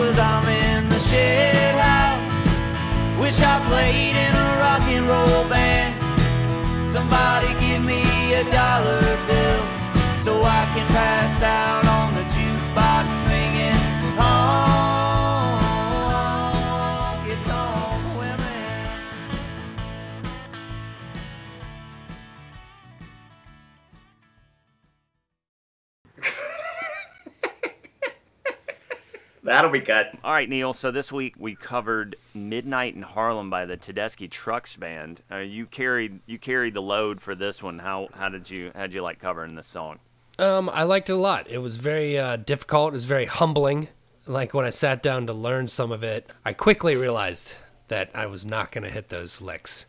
cause I'm in the shed house. Wish I played in a rock and roll band. Somebody give me a dollar That'll be good. All right, Neal. So this week we covered "Midnight in Harlem" by the Tedeschi Trucks Band. Uh, you carried you carried the load for this one. How how did you how did you like covering this song? Um, I liked it a lot. It was very uh, difficult. It was very humbling. Like when I sat down to learn some of it, I quickly realized that I was not going to hit those licks.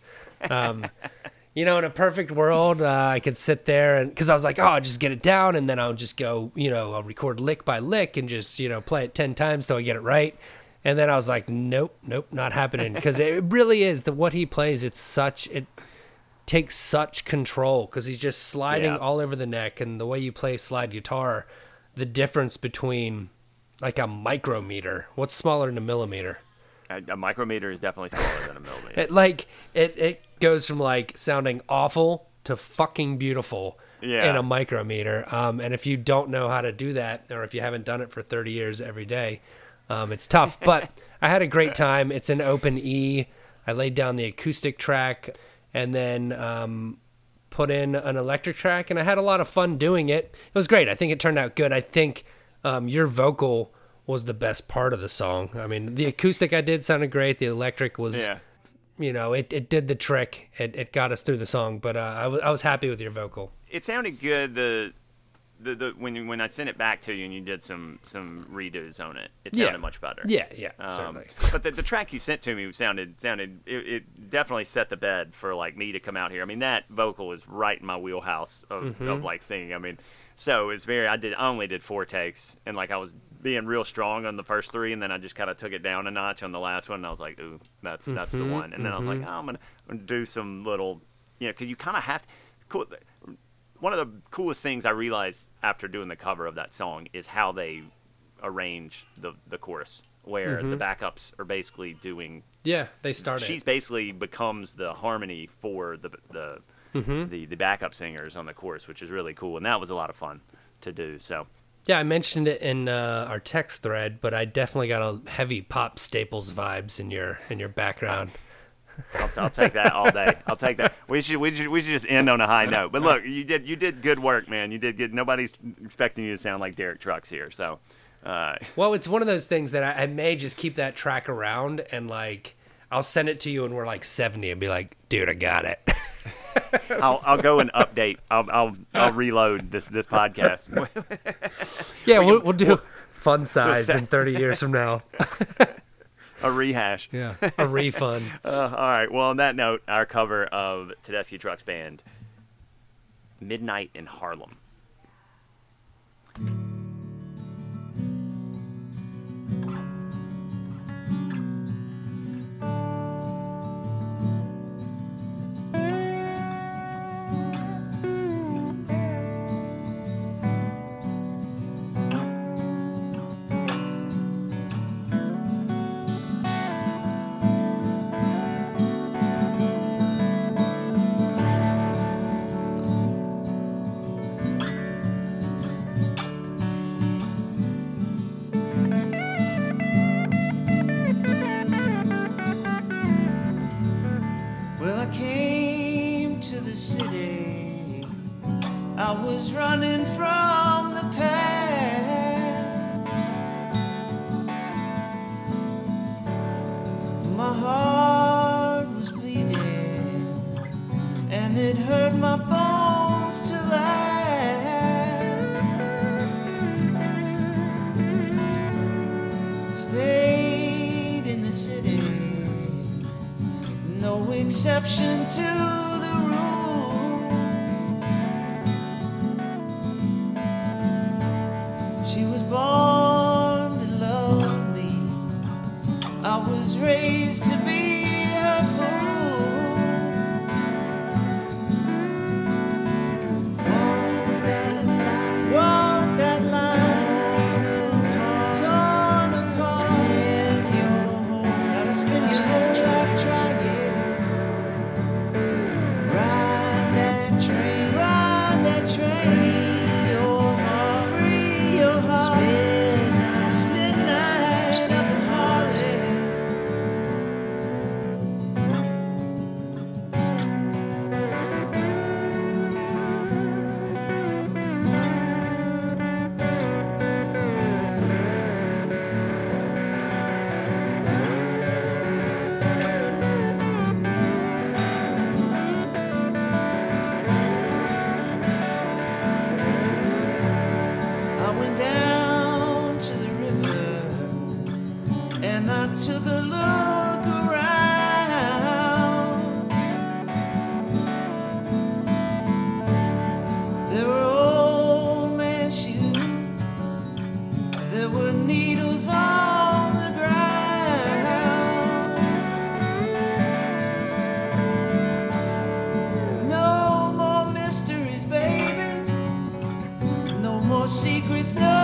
Um, you know, in a perfect world, uh, I could sit there and because I was like, oh, I'll just get it down, and then I'll just go, you know, I'll record lick by lick and just you know play it ten times till I get it right. And then I was like, nope, nope, not happening because it really is the what he plays. It's such it takes such control because he's just sliding Yeah. all over the neck and the way you play slide guitar the difference between like a micrometer what's smaller than a millimeter A, a micrometer is definitely smaller than a millimeter. it like it it goes from like sounding awful to fucking beautiful Yeah. in a micrometer um and if you don't know how to do that or if you haven't done it for 30 years every day um it's tough but i had a great time it's an open e i laid down the acoustic track and then um put in an electric track and I had a lot of fun doing it. It was great. I think it turned out good. I think um, your vocal was the best part of the song. I mean, the acoustic I did sounded great. The electric was, yeah. you know, it, it did the trick. It, it got us through the song, but uh, I, w- I was happy with your vocal. It sounded good. The the, the when when I sent it back to you and you did some some redos on it, it Yeah. sounded much better. Yeah, yeah, Um, certainly. but the, the track you sent to me sounded sounded it, it definitely set the bed for like me to come out here. I mean that vocal was right in my wheelhouse of, Mm-hmm. of like singing. I mean, so it's very I did I only did four takes and like I was being real strong on the first three and then I just kind of took it down a notch on the last one and I was like, ooh, that's that's Mm-hmm, the one. And then I was like, oh, I'm gonna, I'm gonna do some little, you know, because you kind of have to. Cool, one of the coolest things I realized after doing the cover of that song is how they arrange the the chorus, where Mm-hmm. the backups are basically doing. Yeah, they started. She's basically becomes the harmony for the the, Mm-hmm. the the backup singers on the chorus, which is really cool, and that was a lot of fun to do. So Yeah, I mentioned it in uh, our text thread, but I definitely got a heavy Pops Staples vibes in your in your background. I'll, I'll take that all day. I'll take that. We should we should we should just end on a high note. But look, you did you did good work, man. You did good. Nobody's expecting you to sound like Derek Trucks here, so. Uh, Well, it's one of those things that I, I may just keep that track around and like I'll send it to you and we're like 70 and be like, dude, I got it. I'll, I'll go and update. I'll, I'll I'll reload this this podcast. yeah, we'll, we'll do fun size set- in 30 years from now. a rehash. Yeah, a refund. Uh, all right. Well, on that note, our cover of Tedeschi Trucks Band, "Midnight in Harlem." Came to the city. I was running from exception to the rule. She was born to love me. I was raised to be secrets, no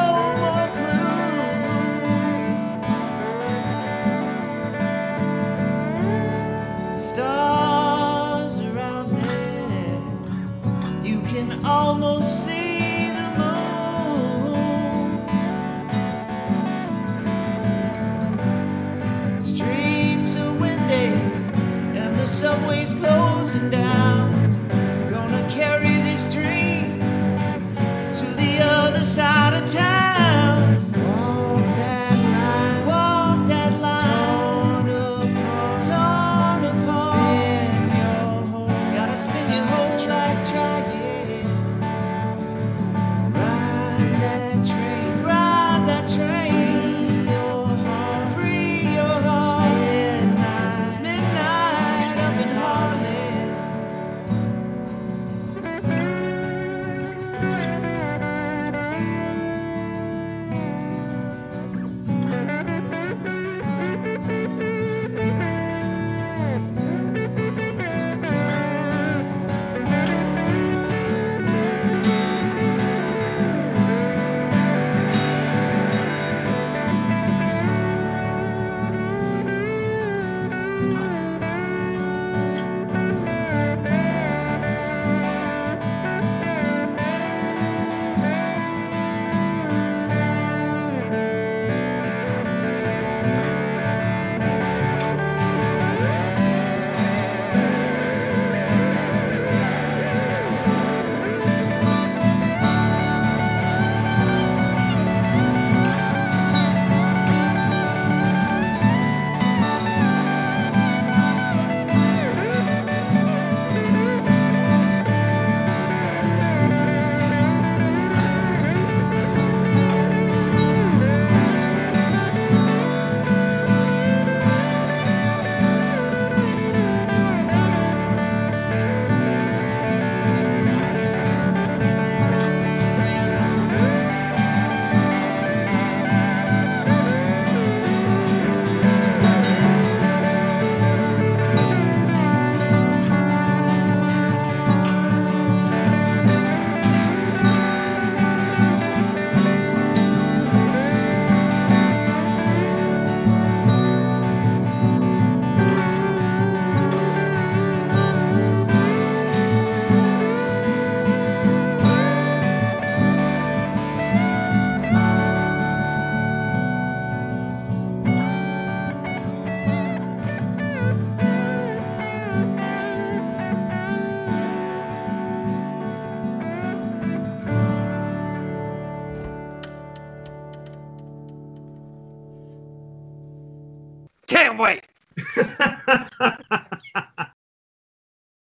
wait.